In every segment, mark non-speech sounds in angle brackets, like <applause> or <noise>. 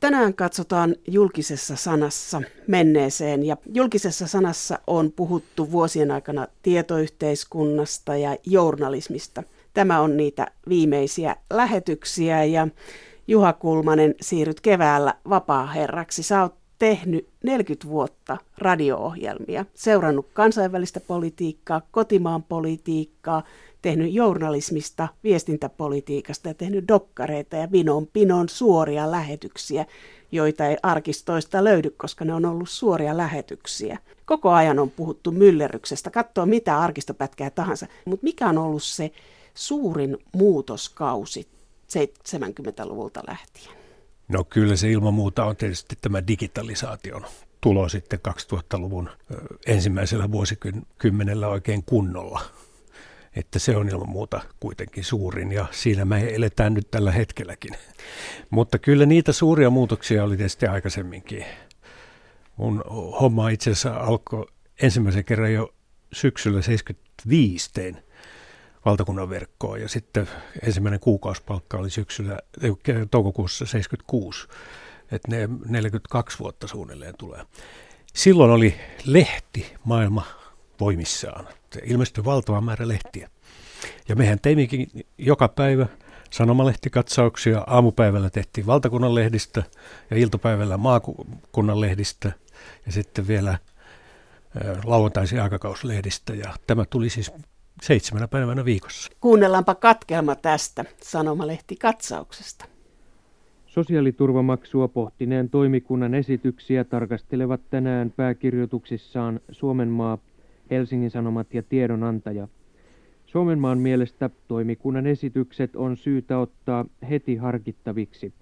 Tänään katsotaan julkisessa sanassa menneeseen ja julkisessa sanassa on puhuttu vuosien aikana tietoyhteiskunnasta ja journalismista. Tämä on niitä viimeisiä lähetyksiä ja Juha Kulmanen siirryt keväällä vapaaherraksi. Sä oot tehnyt 40 vuotta radio-ohjelmia, seurannut kansainvälistä politiikkaa, kotimaan politiikkaa, tehnyt journalismista, viestintäpolitiikasta ja tehnyt dokkareita ja vinon pinon suoria lähetyksiä, joita ei arkistoista löydy, koska ne on ollut suoria lähetyksiä. Koko ajan on puhuttu myllerryksestä, katsoa mitä arkistopätkää tahansa, mutta mikä on ollut se suurin muutoskausi 70-luvulta lähtien? No kyllä se ilman muuta on tietysti tämä digitalisaation tulo sitten 2000-luvun ensimmäisellä vuosikymmenellä oikein kunnolla. Että se on ilman muuta kuitenkin suurin ja siinä me eletään nyt tällä hetkelläkin. Mutta kyllä niitä suuria muutoksia oli tietysti aikaisemminkin. Mun homma itse asiassa alkoi ensimmäisen kerran jo syksyllä 75 tein valtakunnan verkkoon ja sitten ensimmäinen kuukausipalkka oli syksyllä toukokuussa 76, että ne 42 vuotta suunnilleen tulee. Silloin oli lehti maailma voimissaan. Ilmestyi valtava määrä lehtiä. Ja mehän teimmekin joka päivä sanomalehtikatsauksia. Aamupäivällä tehtiin valtakunnan lehdistä ja iltapäivällä maakunnan lehdistä ja sitten vielä lauantaisin aikakauslehdistä. Ja tämä tuli siis seitsemänä päivänä viikossa. Kuunnellaanpa katkelma tästä sanomalehti-katsauksesta. Sosiaaliturvamaksua pohtineen toimikunnan esityksiä tarkastelevat tänään pääkirjoituksissaan Suomenmaa, Helsingin Sanomat ja Tiedonantaja. Suomenmaan mielestä toimikunnan esitykset on syytä ottaa heti harkittaviksi.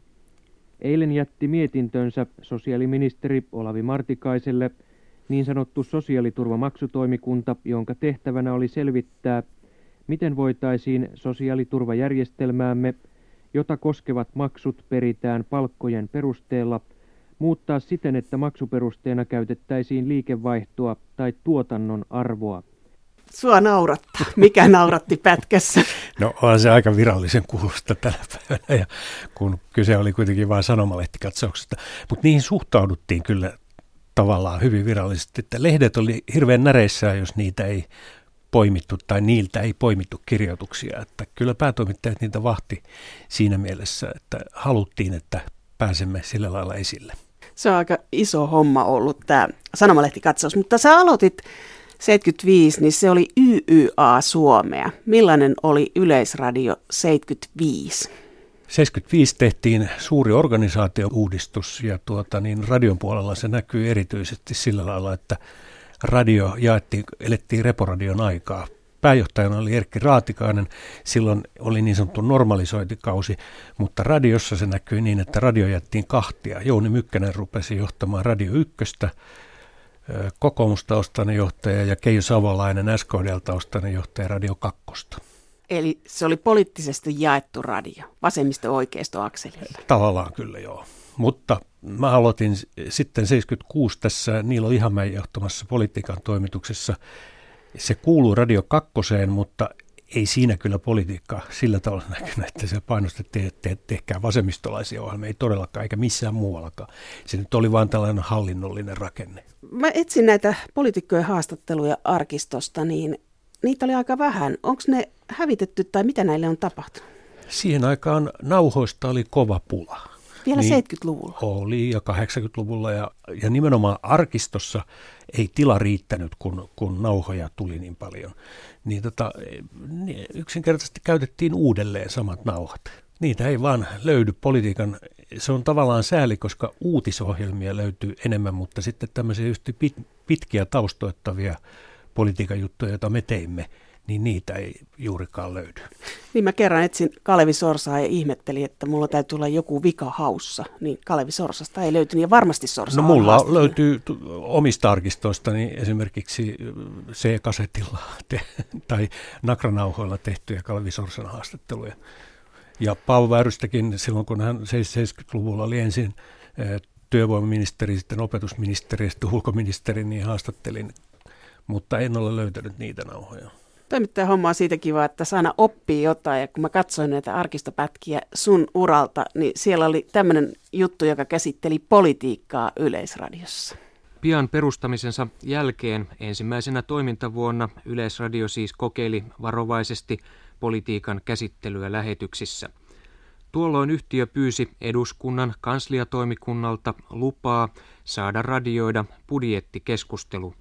Eilen jätti mietintönsä sosiaaliministeri Olavi Martikaiselle – niin sanottu sosiaaliturvamaksutoimikunta, jonka tehtävänä oli selvittää, miten voitaisiin sosiaaliturvajärjestelmäämme, jota koskevat maksut peritään palkkojen perusteella, muuttaa siten, että maksuperusteena käytettäisiin liikevaihtoa tai tuotannon arvoa. Sua naurattaa. Mikä nauratti pätkässä? No on se aika virallisen kuulosta tänä päivänä, ja kun kyse oli kuitenkin vain sanomalehtikatsoksesta. Mutta niihin suhtauduttiin kyllä tavallaan hyvin virallisesti, että lehdet oli hirveän näreissään, jos niitä ei poimittu tai niiltä ei poimittu kirjoituksia. Että kyllä päätoimittajat niitä vahti siinä mielessä, että haluttiin, että pääsemme sillä lailla esille. Se on aika iso homma ollut tämä sanomalehtikatsaus, mutta sä aloitit 75, niin se oli YYA Suomea. Millainen oli Yleisradio 75? 75 tehtiin suuri organisaatiouudistus ja tuota, niin radion puolella se näkyy erityisesti sillä lailla, että radio jaettiin, elettiin reporadion aikaa. Pääjohtajana oli Erkki Raatikainen, silloin oli niin sanottu normalisointikausi, mutta radiossa se näkyy niin, että radio jättiin kahtia. Jouni Mykkänen rupesi johtamaan Radio Ykköstä, kokoomustaustainen johtaja ja Keijo Savolainen SKDL-taustainen johtaja Radio Kakkosta. Eli se oli poliittisesti jaettu radio, vasemmisto-oikeisto akselilla. Tavallaan kyllä joo. Mutta mä aloitin sitten 76 tässä Niilo Ihamäen johtamassa politiikan toimituksessa. Se kuuluu Radio kakkoseen, mutta ei siinä kyllä politiikka sillä tavalla näkynyt, että se painostettiin, että te, tehkää vasemmistolaisia ohjelmia, ei todellakaan, eikä missään muuallakaan. Se nyt oli vain tällainen hallinnollinen rakenne. Mä etsin näitä poliitikkojen haastatteluja arkistosta, niin niitä oli aika vähän. Onko ne hävitetty tai mitä näille on tapahtunut? Siihen aikaan nauhoista oli kova pula. Vielä niin 70-luvulla? Oli ja 80-luvulla ja, ja nimenomaan arkistossa ei tila riittänyt, kun, kun nauhoja tuli niin paljon. Niin tota, niin yksinkertaisesti käytettiin uudelleen samat nauhat. Niitä ei vaan löydy politiikan, se on tavallaan sääli, koska uutisohjelmia löytyy enemmän, mutta sitten tämmöisiä just pit, pitkiä taustoittavia politiikan juttuja, joita me teimme, niin niitä ei juurikaan löydy. Niin mä kerran etsin Kalevi Sorsaa ja ihmettelin, että mulla täytyy olla joku vika haussa, niin Kalevi Sorsasta ei löytynyt ja varmasti Sorsa No mulla on löytyy omista arkistoista niin esimerkiksi C-kasetilla te, <laughs> tai nakranauhoilla tehtyjä Kalevi Sorsan haastatteluja. Ja Paavo Väyrystäkin silloin, kun hän 70-luvulla oli ensin työvoimaministeri, sitten opetusministeri ja sitten ulkoministeri, niin haastattelin mutta en ole löytänyt niitä nauhoja. Toimittaja homma on siitä kiva, että sana oppii jotain. Ja kun mä katsoin näitä arkistopätkiä sun uralta, niin siellä oli tämmöinen juttu, joka käsitteli politiikkaa Yleisradiossa. Pian perustamisensa jälkeen ensimmäisenä toimintavuonna Yleisradio siis kokeili varovaisesti politiikan käsittelyä lähetyksissä. Tuolloin yhtiö pyysi eduskunnan kansliatoimikunnalta lupaa saada radioida budjettikeskustelu.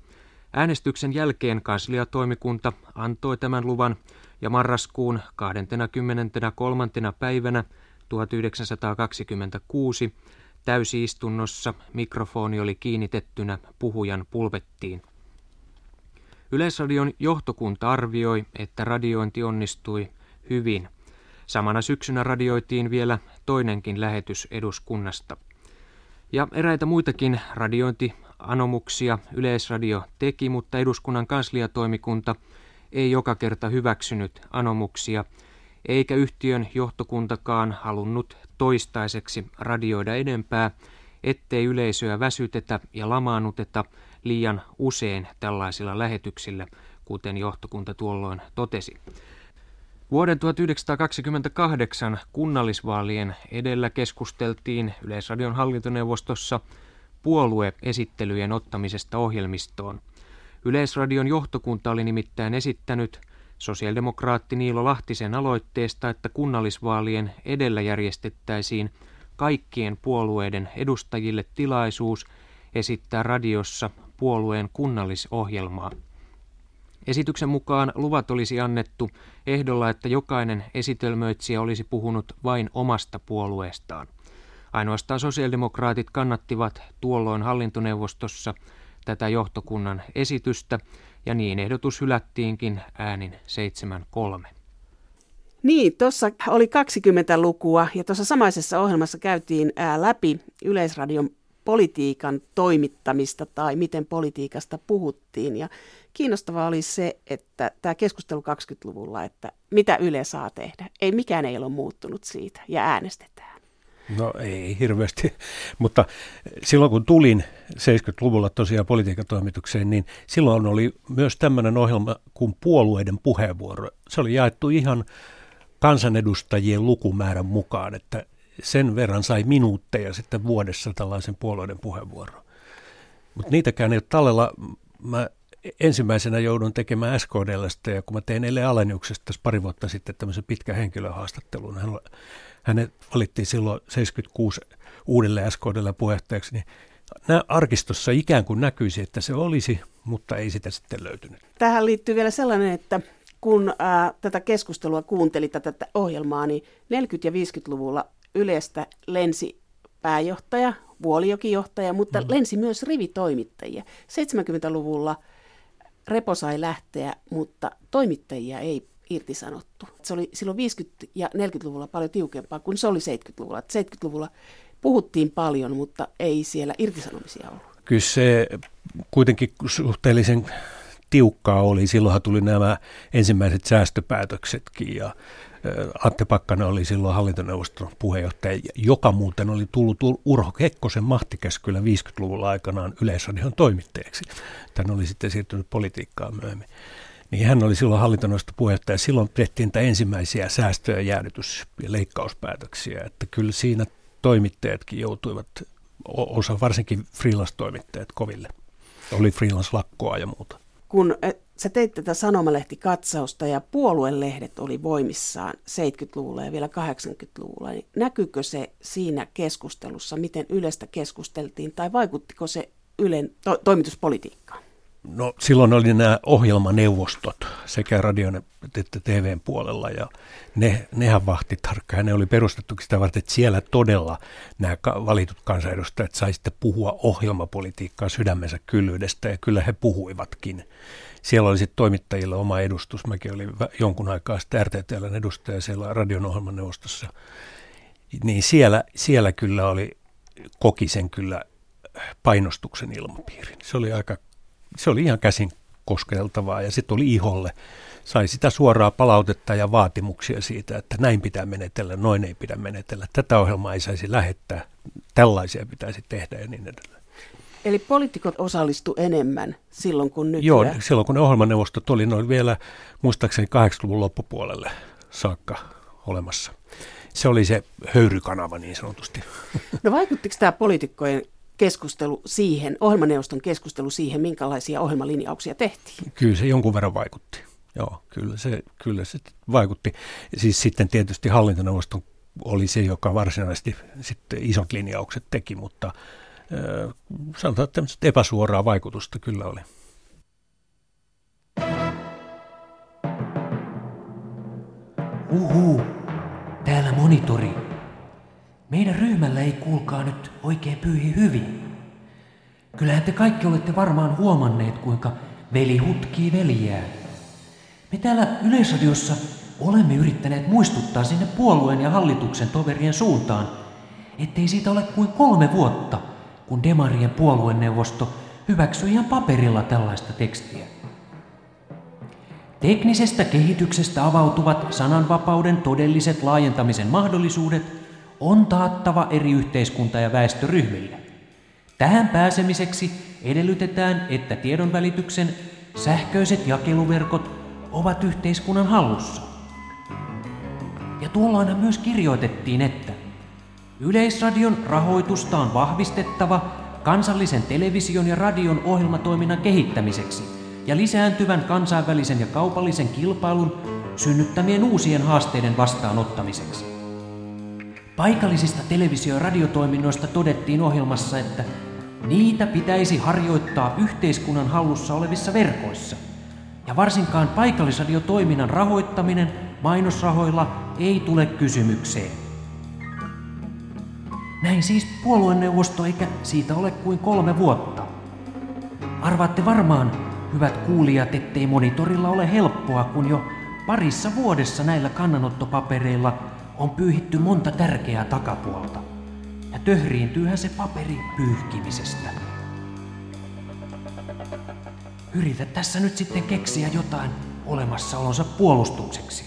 Äänestyksen jälkeen kansliatoimikunta antoi tämän luvan ja marraskuun 23. päivänä 1926 Täysistunnossa mikrofoni oli kiinnitettynä puhujan pulpettiin. Yleisradion johtokunta arvioi, että radiointi onnistui hyvin. Samana syksynä radioitiin vielä toinenkin lähetys eduskunnasta. Ja eräitä muitakin radiointianomuksia Yleisradio teki, mutta eduskunnan kansliatoimikunta ei joka kerta hyväksynyt anomuksia, eikä yhtiön johtokuntakaan halunnut toistaiseksi radioida enempää, ettei yleisöä väsytetä ja lamaannuteta liian usein tällaisilla lähetyksillä, kuten johtokunta tuolloin totesi. Vuoden 1928 kunnallisvaalien edellä keskusteltiin Yleisradion hallintoneuvostossa puolueesittelyjen ottamisesta ohjelmistoon. Yleisradion johtokunta oli nimittäin esittänyt Sosialdemokraatti Niilo Lahtisen aloitteesta, että kunnallisvaalien edellä järjestettäisiin kaikkien puolueiden edustajille tilaisuus esittää radiossa puolueen kunnallisohjelmaa. Esityksen mukaan luvat olisi annettu ehdolla, että jokainen esitelmöitsijä olisi puhunut vain omasta puolueestaan. Ainoastaan sosiaalidemokraatit kannattivat tuolloin hallintoneuvostossa tätä johtokunnan esitystä, ja niin ehdotus hylättiinkin äänin 7-3. Niin, tuossa oli 20 lukua ja tuossa samaisessa ohjelmassa käytiin ää, läpi Yleisradion politiikan toimittamista tai miten politiikasta puhuttiin. Ja kiinnostavaa oli se, että tämä keskustelu 20-luvulla, että mitä Yle saa tehdä. Ei mikään ei ole muuttunut siitä ja äänestetään. No ei hirveästi, <laughs> mutta silloin kun tulin 70-luvulla tosiaan politiikatoimitukseen, niin silloin oli myös tämmöinen ohjelma kuin puolueiden puheenvuoro. Se oli jaettu ihan kansanedustajien lukumäärän mukaan, että sen verran sai minuutteja sitten vuodessa tällaisen puolueiden puheenvuoron. Mutta niitäkään ei ole tallella. Mä ensimmäisenä joudun tekemään SKDLstä ja kun mä tein Ele Aleniuksesta pari vuotta sitten tämmöisen pitkän henkilöhaastattelun, hän hänet valittiin silloin 76 uudelleen SKDllä puheenjohtajaksi, niin nämä arkistossa ikään kuin näkyisi, että se olisi, mutta ei sitä sitten löytynyt. Tähän liittyy vielä sellainen, että kun ää, tätä keskustelua kuunteli tätä ohjelmaa, niin 40- ja 50-luvulla Ylestä lensi pääjohtaja, Vuolijokijohtaja, mutta mm. lensi myös rivitoimittajia. 70-luvulla Repo sai lähteä, mutta toimittajia ei irtisanottu. Se oli silloin 50- ja 40-luvulla paljon tiukempaa kuin se oli 70-luvulla. 70-luvulla puhuttiin paljon, mutta ei siellä irtisanomisia ollut. Kyllä se kuitenkin suhteellisen tiukkaa oli. Silloinhan tuli nämä ensimmäiset säästöpäätöksetkin ja Atte Pakkanen oli silloin hallintoneuvoston puheenjohtaja, joka muuten oli tullut Urho Kekkosen mahtikäskyllä 50-luvulla aikanaan Yleisradion toimittajaksi. Tän oli sitten siirtynyt politiikkaan myöhemmin niin hän oli silloin hallintoneuvoston puheenjohtaja. Silloin tehtiin niitä ensimmäisiä säästöjä, jäädytys- ja leikkauspäätöksiä. Että kyllä siinä toimittajatkin joutuivat, osa varsinkin freelance-toimittajat koville. Oli freelance-lakkoa ja muuta. Kun e, sä teit tätä sanomalehti-katsausta ja puoluelehdet oli voimissaan 70-luvulla ja vielä 80-luvulla, niin näkyykö se siinä keskustelussa, miten Ylestä keskusteltiin, tai vaikuttiko se Ylen to- toimituspolitiikkaan? No silloin oli nämä ohjelmaneuvostot sekä radion että TVn puolella ja ne, nehän vahti tarkkaan. Ne oli perustettu sitä varten, että siellä todella nämä valitut kansanedustajat sai sitten puhua ohjelmapolitiikkaa sydämensä kyllyydestä ja kyllä he puhuivatkin. Siellä oli sitten toimittajille oma edustus. Mäkin olin jonkun aikaa sitten RTTLn edustaja siellä radion ohjelmaneuvostossa. Niin siellä, siellä kyllä oli, koki sen kyllä painostuksen ilmapiirin. Se oli aika se oli ihan käsin koskeltavaa ja sitten tuli iholle. Sai sitä suoraa palautetta ja vaatimuksia siitä, että näin pitää menetellä, noin ei pidä menetellä. Tätä ohjelmaa ei saisi lähettää, tällaisia pitäisi tehdä ja niin edelleen. Eli poliitikot osallistu enemmän silloin kuin nyt. Joo, silloin kun ne ohjelmaneuvostot oli, ne oli vielä muistaakseni 80-luvun loppupuolelle saakka olemassa. Se oli se höyrykanava niin sanotusti. No vaikuttiko tämä poliitikkojen keskustelu siihen, ohjelmaneuvoston keskustelu siihen, minkälaisia ohjelmalinjauksia tehtiin? Kyllä se jonkun verran vaikutti. Joo, kyllä se, kyllä se vaikutti. Siis sitten tietysti hallintoneuvoston oli se, joka varsinaisesti sitten isot linjaukset teki, mutta äh, sanotaan, että epäsuoraa vaikutusta kyllä oli. Uhu, täällä monitori. Meidän ryhmällä ei kuulkaa nyt oikein pyyhi hyvin. Kyllähän te kaikki olette varmaan huomanneet, kuinka veli hutkii veljää. Me täällä Yleisradiossa olemme yrittäneet muistuttaa sinne puolueen ja hallituksen toverien suuntaan, ettei siitä ole kuin kolme vuotta, kun Demarien puolueneuvosto hyväksyi ihan paperilla tällaista tekstiä. Teknisestä kehityksestä avautuvat sananvapauden todelliset laajentamisen mahdollisuudet on taattava eri yhteiskunta- ja väestöryhmille. Tähän pääsemiseksi edellytetään, että tiedonvälityksen sähköiset jakeluverkot ovat yhteiskunnan hallussa. Ja tuolloinhan myös kirjoitettiin, että Yleisradion rahoitusta on vahvistettava kansallisen television ja radion ohjelmatoiminnan kehittämiseksi ja lisääntyvän kansainvälisen ja kaupallisen kilpailun synnyttämien uusien haasteiden vastaanottamiseksi. Paikallisista televisio- ja radiotoiminnoista todettiin ohjelmassa, että niitä pitäisi harjoittaa yhteiskunnan hallussa olevissa verkoissa. Ja varsinkaan paikallisradiotoiminnan rahoittaminen mainosrahoilla ei tule kysymykseen. Näin siis puolueneuvosto eikä siitä ole kuin kolme vuotta. Arvaatte varmaan, hyvät kuulijat, ettei monitorilla ole helppoa, kun jo parissa vuodessa näillä kannanottopapereilla on pyyhitty monta tärkeää takapuolta. Ja töhriintyyhän se paperi pyyhkimisestä. Yritä tässä nyt sitten keksiä jotain olemassaolonsa puolustukseksi.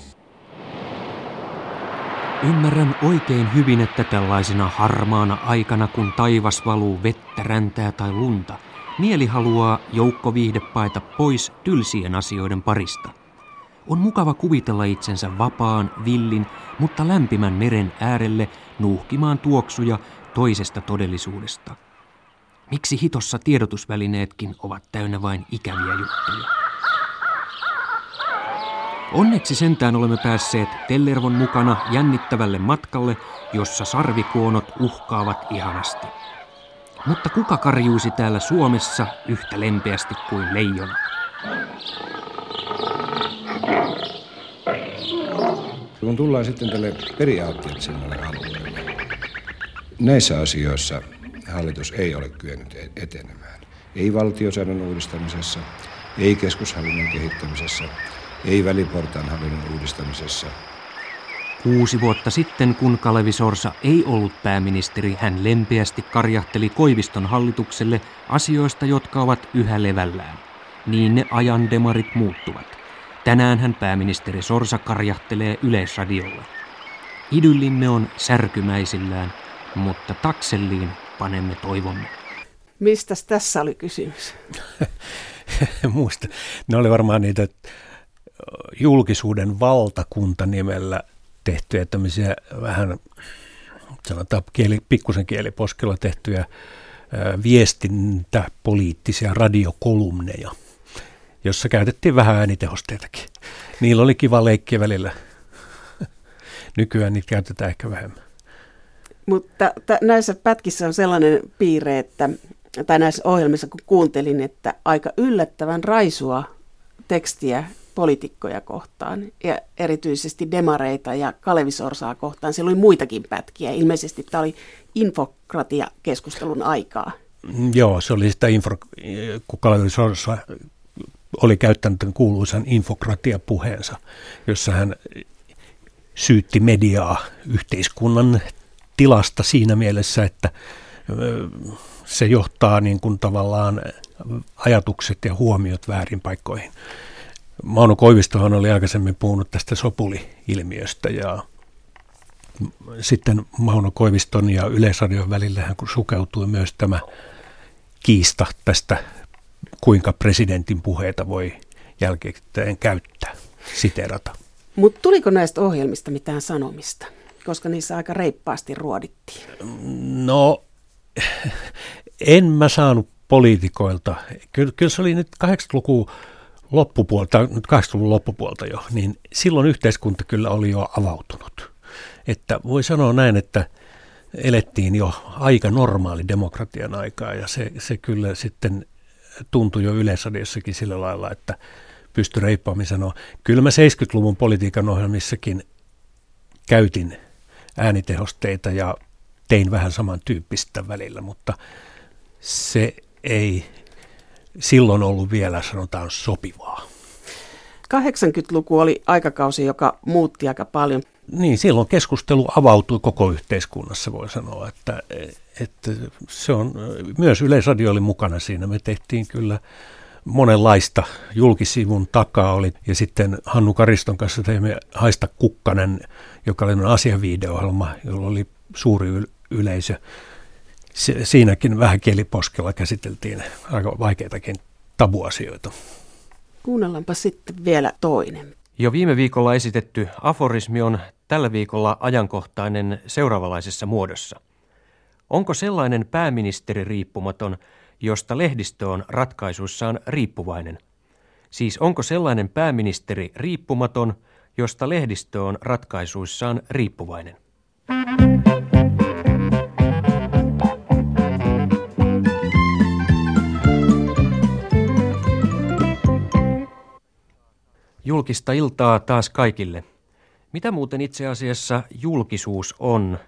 Ymmärrän oikein hyvin, että tällaisena harmaana aikana, kun taivas valuu vettä, räntää tai lunta, mieli haluaa joukkoviihdepaita pois tylsien asioiden parista. On mukava kuvitella itsensä vapaan, villin, mutta lämpimän meren äärelle nuuhkimaan tuoksuja toisesta todellisuudesta. Miksi hitossa tiedotusvälineetkin ovat täynnä vain ikäviä juttuja? Onneksi sentään olemme päässeet Tellervon mukana jännittävälle matkalle, jossa sarvikuonot uhkaavat ihanasti. Mutta kuka karjuisi täällä Suomessa yhtä lempeästi kuin leijona? Kun tullaan sitten tälle periaatteellisemmalle alueelle, näissä asioissa hallitus ei ole kyennyt e- etenemään. Ei valtiosäännön uudistamisessa, ei keskushallinnon kehittämisessä, ei väliportaan hallinnon uudistamisessa. Kuusi vuotta sitten, kun Kalevi Sorsa ei ollut pääministeri, hän lempeästi karjahteli Koiviston hallitukselle asioista, jotka ovat yhä levällään. Niin ne ajan demarit muuttuvat. Tänään hän pääministeri Sorsa karjahtelee Yleisradiolla. Idyllimme on särkymäisillään, mutta takselliin panemme toivomme. Mistä tässä oli kysymys? <laughs> Muista. Ne oli varmaan niitä julkisuuden valtakunta nimellä tehtyjä tämmöisiä vähän, sanotaan kieli, pikkusen kieliposkella tehtyjä viestintäpoliittisia radiokolumneja, jossa käytettiin vähän äänitehosteitakin. Niillä oli kiva leikkiä välillä. Nykyään niitä käytetään ehkä vähemmän. Mutta t- näissä pätkissä on sellainen piirre, että, tai näissä ohjelmissa kun kuuntelin, että aika yllättävän raisua tekstiä poliitikkoja kohtaan ja erityisesti demareita ja Kalevisorsaa kohtaan. Siellä oli muitakin pätkiä. Ilmeisesti tämä oli infokratia-keskustelun aikaa. Joo, se oli sitä info, kun Kalevisorsa oli käyttänyt tämän kuuluisan infokratia-puheensa, jossa hän syytti mediaa yhteiskunnan tilasta siinä mielessä, että se johtaa niin kuin tavallaan ajatukset ja huomiot väärin paikkoihin. Mauno Koivistohan oli aikaisemmin puhunut tästä sopuli-ilmiöstä ja sitten Mauno Koiviston ja Yleisradion välillä hän sukeutui myös tämä kiista tästä, kuinka presidentin puheita voi jälkeen käyttää, siterata. Mutta tuliko näistä ohjelmista mitään sanomista? Koska niissä aika reippaasti ruodittiin. No, en mä saanut poliitikoilta. Kyllä, kyllä se oli nyt 80-luvun loppupuolta, nyt 80-luvun loppupuolta jo, niin silloin yhteiskunta kyllä oli jo avautunut. Että voi sanoa näin, että elettiin jo aika normaali demokratian aikaa ja se, se kyllä sitten tuntui jo yleisradiossakin sillä lailla, että pystyi reippaammin sanoa. Kyllä mä 70-luvun politiikan ohjelmissakin käytin äänitehosteita ja tein vähän samantyyppistä välillä, mutta se ei silloin ollut vielä sanotaan sopivaa. 80-luku oli aikakausi, joka muutti aika paljon. Niin, silloin keskustelu avautui koko yhteiskunnassa, voi sanoa, että, että se on, myös Yleisradio oli mukana siinä. Me tehtiin kyllä monenlaista. Julkisivun takaa oli, ja sitten Hannu Kariston kanssa teimme Haista Kukkanen, joka oli asiaviideohjelma, jolla oli suuri yleisö. Siinäkin vähän kieliposkella käsiteltiin aika vaikeitakin tabuasioita. Kuunnellaanpa sitten vielä toinen. Jo viime viikolla esitetty aforismi on tällä viikolla ajankohtainen seuraavanlaisessa muodossa. Onko sellainen pääministeri riippumaton, josta lehdistö on ratkaisuissaan riippuvainen? Siis onko sellainen pääministeri riippumaton, josta lehdistö on ratkaisuissaan riippuvainen? Julkista iltaa taas kaikille. Mitä muuten itse asiassa julkisuus on?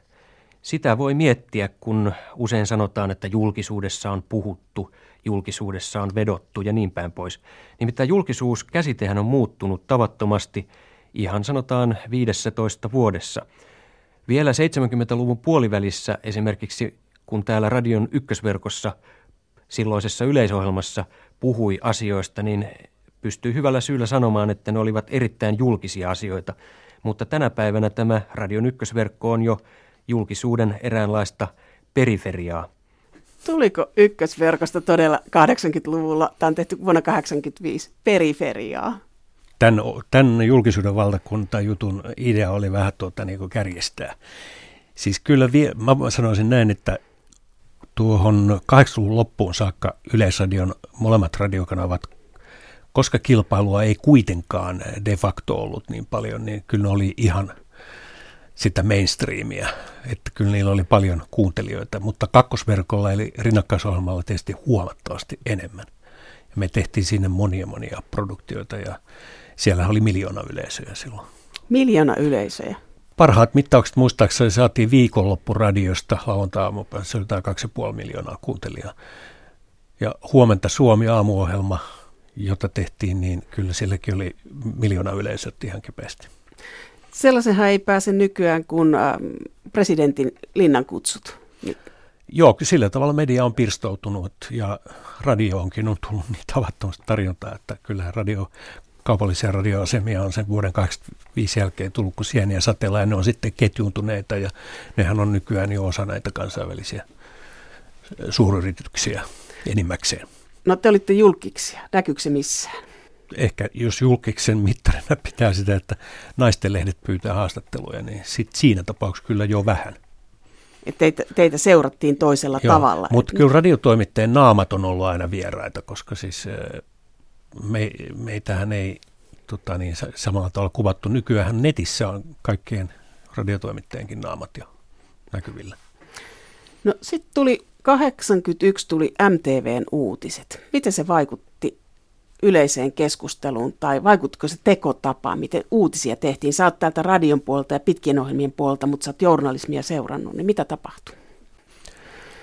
Sitä voi miettiä, kun usein sanotaan, että julkisuudessa on puhuttu, julkisuudessa on vedottu ja niin päin pois. Nimittäin julkisuuskäsitehän on muuttunut tavattomasti ihan sanotaan 15 vuodessa. Vielä 70-luvun puolivälissä esimerkiksi, kun täällä radion ykkösverkossa silloisessa yleisohjelmassa puhui asioista, niin pystyy hyvällä syyllä sanomaan, että ne olivat erittäin julkisia asioita. Mutta tänä päivänä tämä radion ykkösverkko on jo julkisuuden eräänlaista periferiaa. Tuliko ykkösverkosta todella 80-luvulla, tämä on tehty vuonna 85, periferiaa? Tämän, tämän julkisuuden valtakunta-jutun idea oli vähän tuota, niin kuin kärjestää. Siis kyllä vie, mä sanoisin näin, että tuohon 80-luvun loppuun saakka Yleisradion molemmat radiokanavat, koska kilpailua ei kuitenkaan de facto ollut niin paljon, niin kyllä ne oli ihan – sitä mainstreamia, että kyllä niillä oli paljon kuuntelijoita, mutta kakkosverkolla eli rinnakkaisohjelmalla tietysti huomattavasti enemmän. Ja me tehtiin sinne monia monia produktioita ja siellä oli miljoona yleisöjä silloin. Miljoona yleisöjä? Parhaat mittaukset muistaakseni saatiin viikonloppuradiosta lauantai se oli tämä 2,5 miljoonaa kuuntelijaa. Ja huomenta Suomi aamuohjelma, jota tehtiin, niin kyllä silläkin oli miljoona yleisöt ihan kipeästi. Sellaisenhan ei pääse nykyään kuin äh, presidentin linnankutsut. Joo, sillä tavalla media on pirstoutunut ja radio onkin on tullut niin tavattomasti tarjontaa, että kyllä radio, kaupallisia radioasemia on sen vuoden 2005 jälkeen tullut kuin sieniä sateella ja ne on sitten ketjuuntuneita ja nehän on nykyään jo osa näitä kansainvälisiä suuryrityksiä enimmäkseen. No te olitte julkiksi, näkyykö se missään? ehkä jos julkiksen mittarina pitää sitä, että naisten lehdet pyytää haastatteluja, niin sit siinä tapauksessa kyllä jo vähän. Et teitä, teitä seurattiin toisella Joo, tavalla. Mutta kyllä radiotoimittajien naamat on ollut aina vieraita, koska siis me, meitähän ei tota niin, samalla tavalla kuvattu. Nykyään netissä on kaikkien radiotoimittajienkin naamat jo näkyvillä. No sitten tuli 81 tuli MTVn uutiset. Miten se vaikutti yleiseen keskusteluun tai vaikuttiko se tekotapaan, miten uutisia tehtiin? Sä oot täältä radion puolta ja pitkien ohjelmien puolta, mutta sä oot journalismia seurannut, niin mitä tapahtui?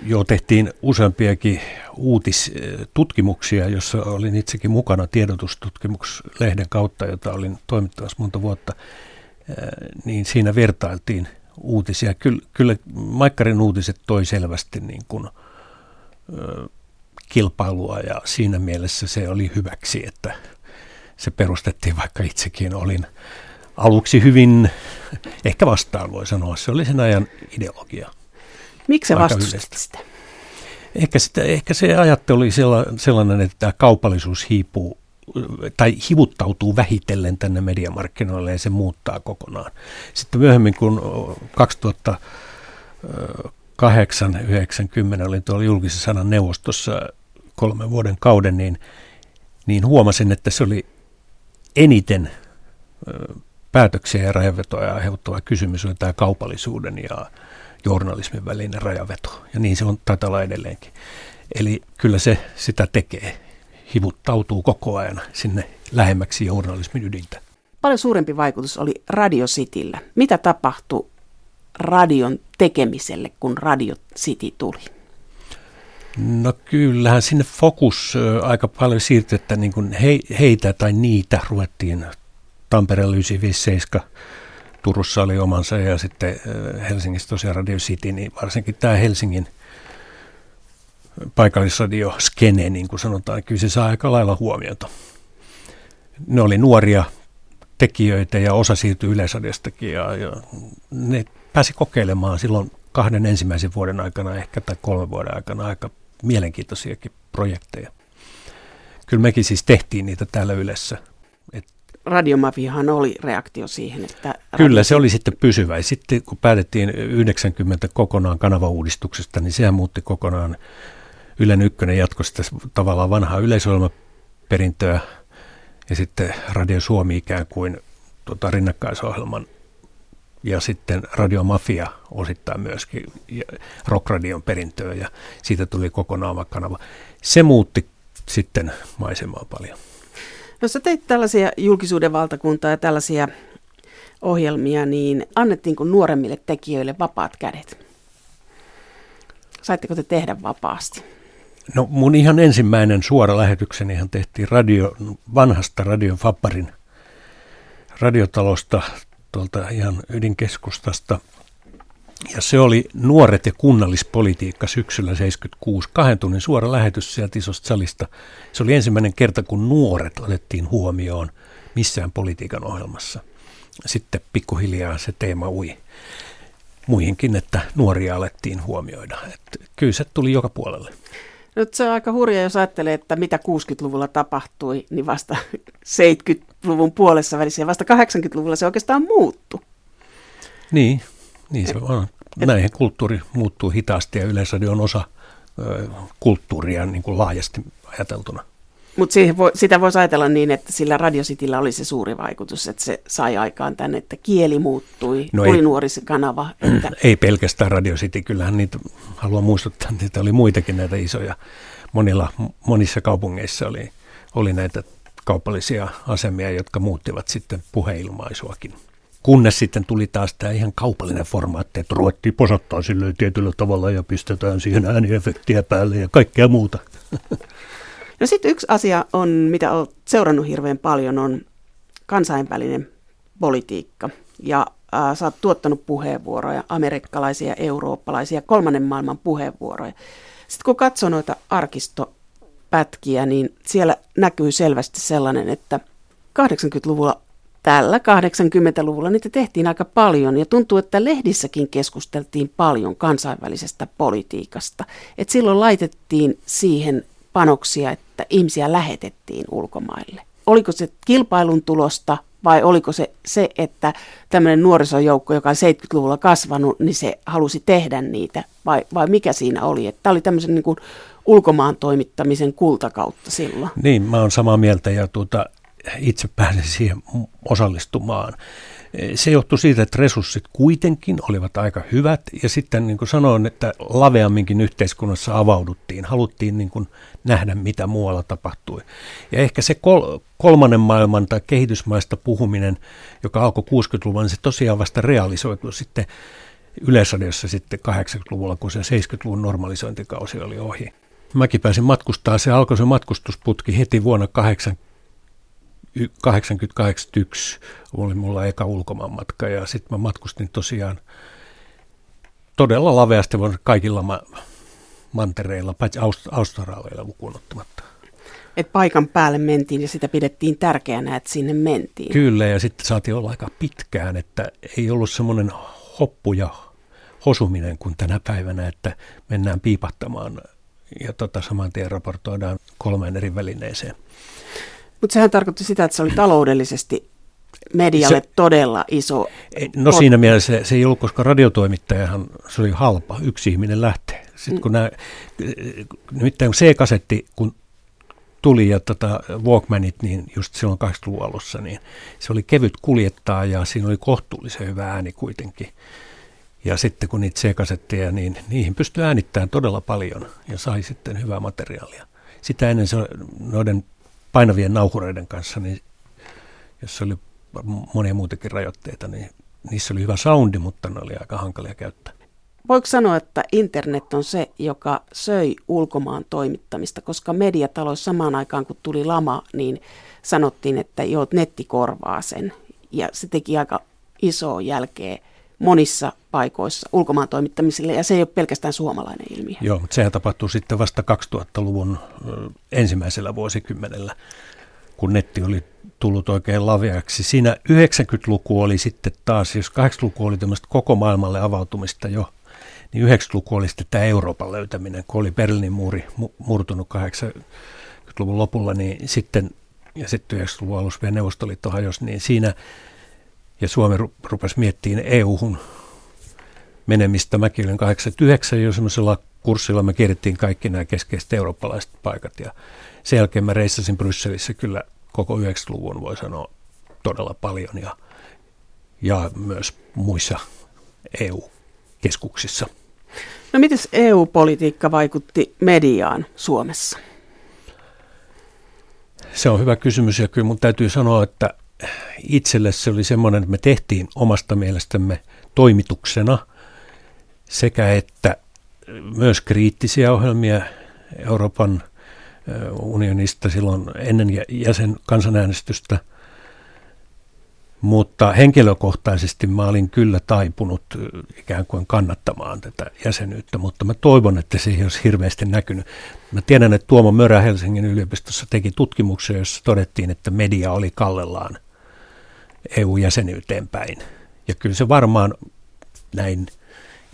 Joo, tehtiin useampiakin uutistutkimuksia, jossa olin itsekin mukana tiedotustutkimuslehden kautta, jota olin toimittamassa monta vuotta, niin siinä vertailtiin uutisia. Kyllä, kyllä Maikkarin uutiset toi selvästi niin kuin, kilpailua ja siinä mielessä se oli hyväksi, että se perustettiin, vaikka itsekin olin aluksi hyvin, ehkä vastaan voi sanoa, se oli sen ajan ideologia. Miksi sä vastustit sitä? Ehkä, sitä, ehkä se ajattelu oli sellainen, että tämä kaupallisuus hiipuu tai hivuttautuu vähitellen tänne mediamarkkinoille ja se muuttaa kokonaan. Sitten myöhemmin, kun 2008 90 olin tuolla julkisen sanan neuvostossa kolmen vuoden kauden, niin, niin huomasin, että se oli eniten päätöksiä ja rajavetoja aiheuttava kysymys oli tämä kaupallisuuden ja journalismin välinen rajaveto. Ja niin se on taitaa olla edelleenkin. Eli kyllä se sitä tekee. Hivuttautuu koko ajan sinne lähemmäksi journalismin ydintä. Paljon suurempi vaikutus oli Radio Cityllä. Mitä tapahtui radion tekemiselle, kun Radio City tuli? No kyllähän sinne fokus aika paljon siirtyi, että niin kuin he, heitä tai niitä ruvettiin Tampereella 957, Turussa oli omansa ja sitten Helsingissä tosiaan Radio City, niin varsinkin tämä Helsingin paikallisradio skene, niin kuin sanotaan, kyllä se saa aika lailla huomiota. Ne oli nuoria tekijöitä ja osa siirtyi Yleisradiostakin ja, ja ne pääsi kokeilemaan silloin kahden ensimmäisen vuoden aikana ehkä tai kolmen vuoden aikana aika mielenkiintoisiakin projekteja. Kyllä mekin siis tehtiin niitä täällä Ylessä. Radiomafiahan oli reaktio siihen, että... Kyllä, se oli sitten pysyvä. Sitten kun päätettiin 90 kokonaan kanavauudistuksesta, niin sehän muutti kokonaan Ylen ykkönen jatkoi sitä tavallaan vanhaa yleisohjelmaperintöä ja sitten Radio Suomi ikään kuin tuota, rinnakkaisohjelman ja sitten Radio Mafia osittain myöskin ja Rockradion perintöä ja siitä tuli kokonaan oma kanava. Se muutti sitten maisemaa paljon. No sä teit tällaisia julkisuuden valtakuntaa ja tällaisia ohjelmia, niin annettiinko nuoremmille tekijöille vapaat kädet? Saitteko te tehdä vapaasti? No mun ihan ensimmäinen suora lähetykseni ihan tehtiin radio, vanhasta radion Fapparin radiotalosta tuolta ihan ydinkeskustasta. Ja se oli Nuoret ja kunnallispolitiikka syksyllä 76, kahden tunnin suora lähetys sieltä isosta salista. Se oli ensimmäinen kerta, kun nuoret otettiin huomioon missään politiikan ohjelmassa. Sitten pikkuhiljaa se teema ui muihinkin, että nuoria alettiin huomioida. Et kyllä se tuli joka puolelle. Nyt se on aika hurja, jos ajattelee, että mitä 60-luvulla tapahtui, niin vasta <laughs> 70-luvun puolessa välissä ja vasta 80-luvulla se oikeastaan muuttui. Niin, niin se on. Näihin kulttuuri muuttuu hitaasti ja yleensä on osa ö, kulttuuria niin kuin laajasti ajateltuna. Mutta sitä voisi ajatella niin, että sillä radiositillä oli se suuri vaikutus, että se sai aikaan tänne, että kieli muuttui, no tuli nuori se kanava. Että... Ei pelkästään radiositi, kyllähän niitä, haluan muistuttaa, että oli muitakin näitä isoja. Monilla, monissa kaupungeissa oli, oli näitä kaupallisia asemia, jotka muuttivat sitten puheilmaisuakin. Kunnes sitten tuli taas tämä ihan kaupallinen formaatti, että ruvettiin posattaa sille tietyllä tavalla ja pistetään siihen ääniefektiä päälle ja kaikkea muuta. <laughs> No sitten yksi asia on, mitä olet seurannut hirveän paljon, on kansainvälinen politiikka. Ja äh, sä oot tuottanut puheenvuoroja, amerikkalaisia, eurooppalaisia, kolmannen maailman puheenvuoroja. Sitten kun katsoo noita arkistopätkiä, niin siellä näkyy selvästi sellainen, että 80-luvulla tällä 80-luvulla niitä tehtiin aika paljon ja tuntuu, että lehdissäkin keskusteltiin paljon kansainvälisestä politiikasta. Et silloin laitettiin siihen panoksia, että ihmisiä lähetettiin ulkomaille. Oliko se kilpailun tulosta vai oliko se se, että tämmöinen nuorisojoukko, joka on 70-luvulla kasvanut, niin se halusi tehdä niitä vai, vai mikä siinä oli? Että tämä oli tämmöisen niin kuin ulkomaan toimittamisen kultakautta silloin. Niin, mä oon samaa mieltä ja tuota, itse pääsin siihen osallistumaan. Se johtui siitä, että resurssit kuitenkin olivat aika hyvät ja sitten niin kuin sanoin, että laveamminkin yhteiskunnassa avauduttiin, haluttiin niin kuin nähdä mitä muualla tapahtui. Ja ehkä se kol- kolmannen maailman tai kehitysmaista puhuminen, joka alkoi 60-luvulla, niin se tosiaan vasta realisoitu sitten Yleisradiossa sitten 80-luvulla, kun se 70-luvun normalisointikausi oli ohi. Mäkin pääsin matkustaa, se alkoi se matkustusputki heti vuonna 80 80-81 oli mulla eka ulkomaanmatka ja sitten mä matkustin tosiaan todella laveasti kaikilla ma- mantereilla, paitsi Aust- Australialla lukuun ottamatta. Et paikan päälle mentiin ja sitä pidettiin tärkeänä, että sinne mentiin. Kyllä ja sitten saatiin olla aika pitkään, että ei ollut semmoinen hoppu ja hosuminen kuin tänä päivänä, että mennään piipattamaan ja tota, saman tien raportoidaan kolmeen eri välineeseen. Mutta sehän tarkoitti sitä, että se oli taloudellisesti medialle se, todella iso. No siinä mielessä se, se ei ollut, koska radiotoimittajahan se oli halpa, yksi ihminen lähtee. Sitten kun nämä, nimittäin C-kasetti, kun tuli ja tota Walkmanit, niin just silloin 80-luvun alussa, niin se oli kevyt kuljettaa ja siinä oli kohtuullisen hyvä ääni kuitenkin. Ja sitten kun niitä C-kasetteja, niin niihin pystyi äänittämään todella paljon ja sai sitten hyvää materiaalia. Sitä ennen se noiden painavien nauhureiden kanssa, niin jossa oli monia muitakin rajoitteita, niin niissä oli hyvä soundi, mutta ne oli aika hankalia käyttää. Voiko sanoa, että internet on se, joka söi ulkomaan toimittamista, koska mediataloissa samaan aikaan, kun tuli lama, niin sanottiin, että joo, netti korvaa sen. Ja se teki aika isoa jälkeä monissa paikoissa ulkomaan toimittamiselle, ja se ei ole pelkästään suomalainen ilmiö. Joo, mutta sehän tapahtui sitten vasta 2000-luvun ensimmäisellä vuosikymmenellä, kun netti oli tullut oikein laveaksi. Siinä 90-luku oli sitten taas, jos 80-luku oli tämmöistä koko maailmalle avautumista jo, niin 90-luku oli sitten tämä Euroopan löytäminen, kun oli Berliinin muuri murtunut 80-luvun lopulla, niin sitten, ja sitten 90-luvun alussa vielä Neuvostoliitto hajosi, niin siinä, ja Suomi rupesi miettimään EU-hun menemistä. Mäkin olin 89 jo semmoisella kurssilla, me kierrettiin kaikki nämä keskeiset eurooppalaiset paikat, ja sen jälkeen mä reissasin Brysselissä kyllä koko 90-luvun, voi sanoa, todella paljon, ja, ja myös muissa EU keskuksissa. No miten EU-politiikka vaikutti mediaan Suomessa? Se on hyvä kysymys ja kyllä mun täytyy sanoa, että itselle se oli semmoinen, että me tehtiin omasta mielestämme toimituksena sekä että myös kriittisiä ohjelmia Euroopan unionista silloin ennen jäsen kansanäänestystä – mutta henkilökohtaisesti mä olin kyllä taipunut ikään kuin kannattamaan tätä jäsenyyttä, mutta mä toivon, että se ei olisi hirveästi näkynyt. Mä tiedän, että Tuomo Mörä Helsingin yliopistossa teki tutkimuksia, jossa todettiin, että media oli kallellaan EU-jäsenyyteen päin. Ja kyllä se varmaan näin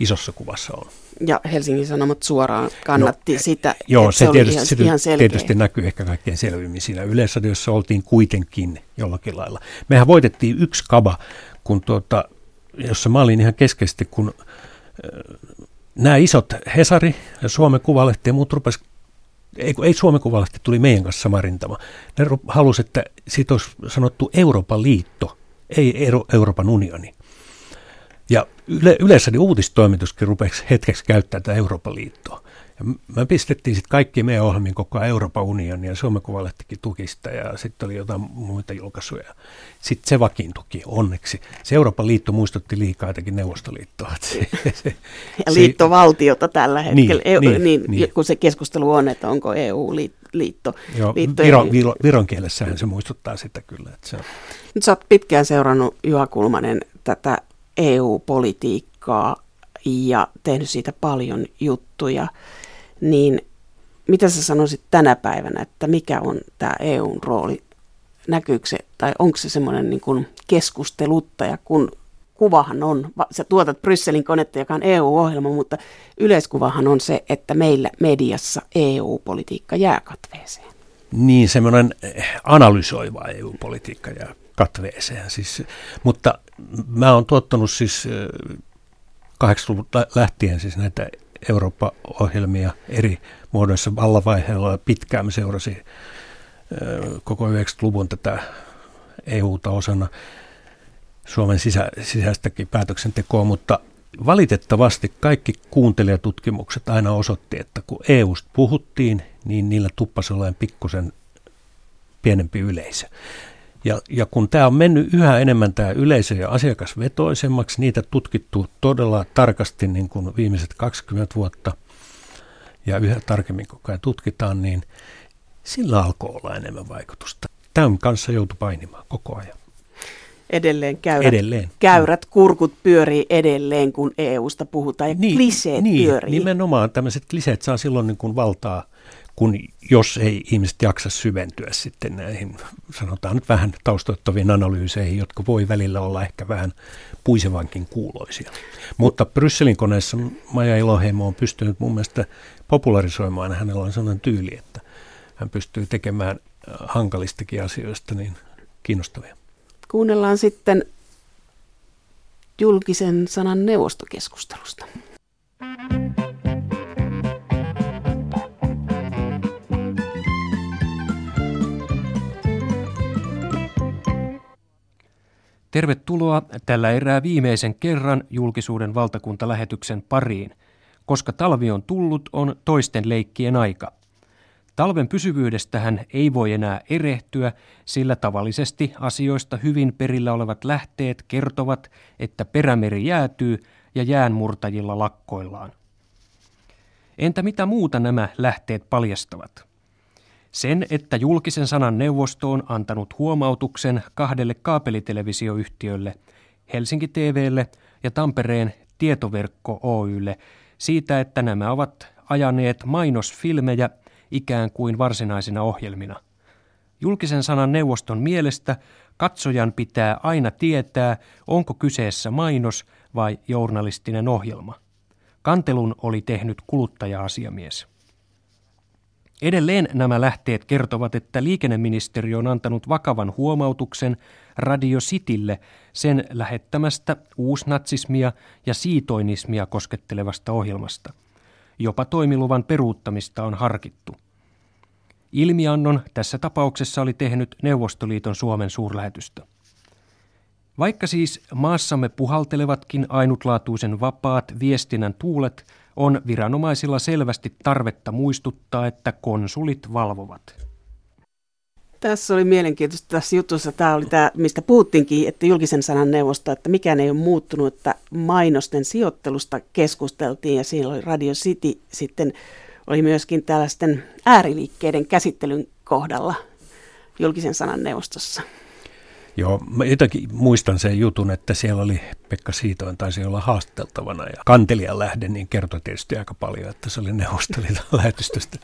isossa kuvassa on ja Helsingin Sanomat suoraan kannatti no, sitä. Joo, se, se tietysti, ihan, se ihan tietysti näkyy ehkä kaikkein selvimmin siinä. Yleisradiossa oltiin kuitenkin jollakin lailla. Mehän voitettiin yksi kaba, kun tuota, jossa mä olin ihan keskeisesti, kun äh, nämä isot Hesari ja Suomen Kuvalehti ja muut rupes, ei, ei Suomen Kuvalehti tuli meidän kanssa sama rintama. Ne halusivat, että siitä olisi sanottu Euroopan liitto, ei Euro, Euroopan unioni. Ja yle, yleensä niin uutistoimituskin rupesi hetkeksi käyttää tätä Euroopan liittoa. Me pistettiin sitten kaikki meidän ohjelmiin koko Euroopan unioni ja Suomen Kuvalehtikin tukista ja sitten oli jotain muita julkaisuja. Sitten se vakiintuki onneksi. Se Euroopan liitto muistutti liikaa jotenkin Neuvostoliittoa. <laughs> Se, se, ja liittovaltiota tällä hetkellä, niin, niin, niin, niin, kun se keskustelu on, että onko EU-liitto. Joo, liitto Viro, Viro, viron kielessähän se muistuttaa sitä kyllä. Että se on. Nyt sä oot pitkään seurannut Juha Kulmanen tätä EU-politiikkaa ja tehnyt siitä paljon juttuja, niin mitä sä sanoisit tänä päivänä, että mikä on tämä EUn rooli? Näkyykö se, tai onko se semmoinen niin kuin keskusteluttaja, kun kuvahan on, sä tuotat Brysselin konetta, joka on EU-ohjelma, mutta yleiskuvahan on se, että meillä mediassa EU-politiikka jää katveeseen. Niin, semmoinen analysoiva EU-politiikka jää katveeseen. Siis, mutta mä oon tuottanut siis 80-luvulta lähtien siis näitä Eurooppa-ohjelmia eri muodoissa vallavaiheella pitkään mä seurasin koko 90-luvun tätä EUta osana Suomen sisä, sisäistäkin päätöksentekoa, mutta valitettavasti kaikki kuuntelijatutkimukset aina osoitti, että kun EUsta puhuttiin, niin niillä tuppasi olemaan pikkusen pienempi yleisö. Ja, ja kun tämä on mennyt yhä enemmän tämä yleisö- ja asiakasvetoisemmaksi, niitä tutkittu todella tarkasti niin kuin viimeiset 20 vuotta ja yhä tarkemmin koko ajan tutkitaan, niin sillä alkoi olla enemmän vaikutusta. Tämän kanssa joutui painimaan koko ajan. Edelleen käyrät, edelleen. käyrät kurkut pyörii edelleen, kun EUsta puhutaan ja niin, kliseet niin, pyörii. Nimenomaan tämmöiset kliseet saa silloin niin kuin valtaa kun jos ei ihmiset jaksa syventyä sitten näihin, sanotaan nyt vähän taustoittaviin analyyseihin, jotka voi välillä olla ehkä vähän puisevankin kuuloisia. Mutta Brysselin koneessa Maja Iloheimo on pystynyt mun mielestä popularisoimaan. Hänellä on sellainen tyyli, että hän pystyy tekemään hankalistakin asioista niin kiinnostavia. Kuunnellaan sitten julkisen sanan neuvostokeskustelusta. Tervetuloa tällä erää viimeisen kerran julkisuuden valtakuntalähetyksen pariin. Koska talvi on tullut, on toisten leikkien aika. Talven pysyvyydestähän ei voi enää erehtyä, sillä tavallisesti asioista hyvin perillä olevat lähteet kertovat, että perämeri jäätyy ja jäänmurtajilla lakkoillaan. Entä mitä muuta nämä lähteet paljastavat? Sen, että julkisen sanan neuvosto on antanut huomautuksen kahdelle kaapelitelevisioyhtiölle, Helsinki TVlle ja Tampereen Tietoverkko Oylle, siitä, että nämä ovat ajaneet mainosfilmejä ikään kuin varsinaisina ohjelmina. Julkisen sanan neuvoston mielestä katsojan pitää aina tietää, onko kyseessä mainos vai journalistinen ohjelma. Kantelun oli tehnyt kuluttaja-asiamies. Edelleen nämä lähteet kertovat, että liikenneministeriö on antanut vakavan huomautuksen Radio Citylle sen lähettämästä uusnatsismia ja siitoinismia koskettelevasta ohjelmasta. Jopa toimiluvan peruuttamista on harkittu. Ilmiannon tässä tapauksessa oli tehnyt Neuvostoliiton Suomen suurlähetystö. Vaikka siis maassamme puhaltelevatkin ainutlaatuisen vapaat viestinnän tuulet, on viranomaisilla selvästi tarvetta muistuttaa, että konsulit valvovat. Tässä oli mielenkiintoista tässä jutussa. Tämä oli tämä, mistä puhuttiinkin, että julkisen sanan neuvosto, että mikään ei ole muuttunut, että mainosten sijoittelusta keskusteltiin ja siinä oli Radio City sitten oli myöskin tällaisten ääriliikkeiden käsittelyn kohdalla julkisen sanan neuvostossa. Joo, mä jotenkin muistan sen jutun, että siellä oli Pekka Siitoin taisi olla haastateltavana ja kantelijan lähde, niin kertoi tietysti aika paljon, että se oli Neuvostoliiton <laughs> lähetystöstä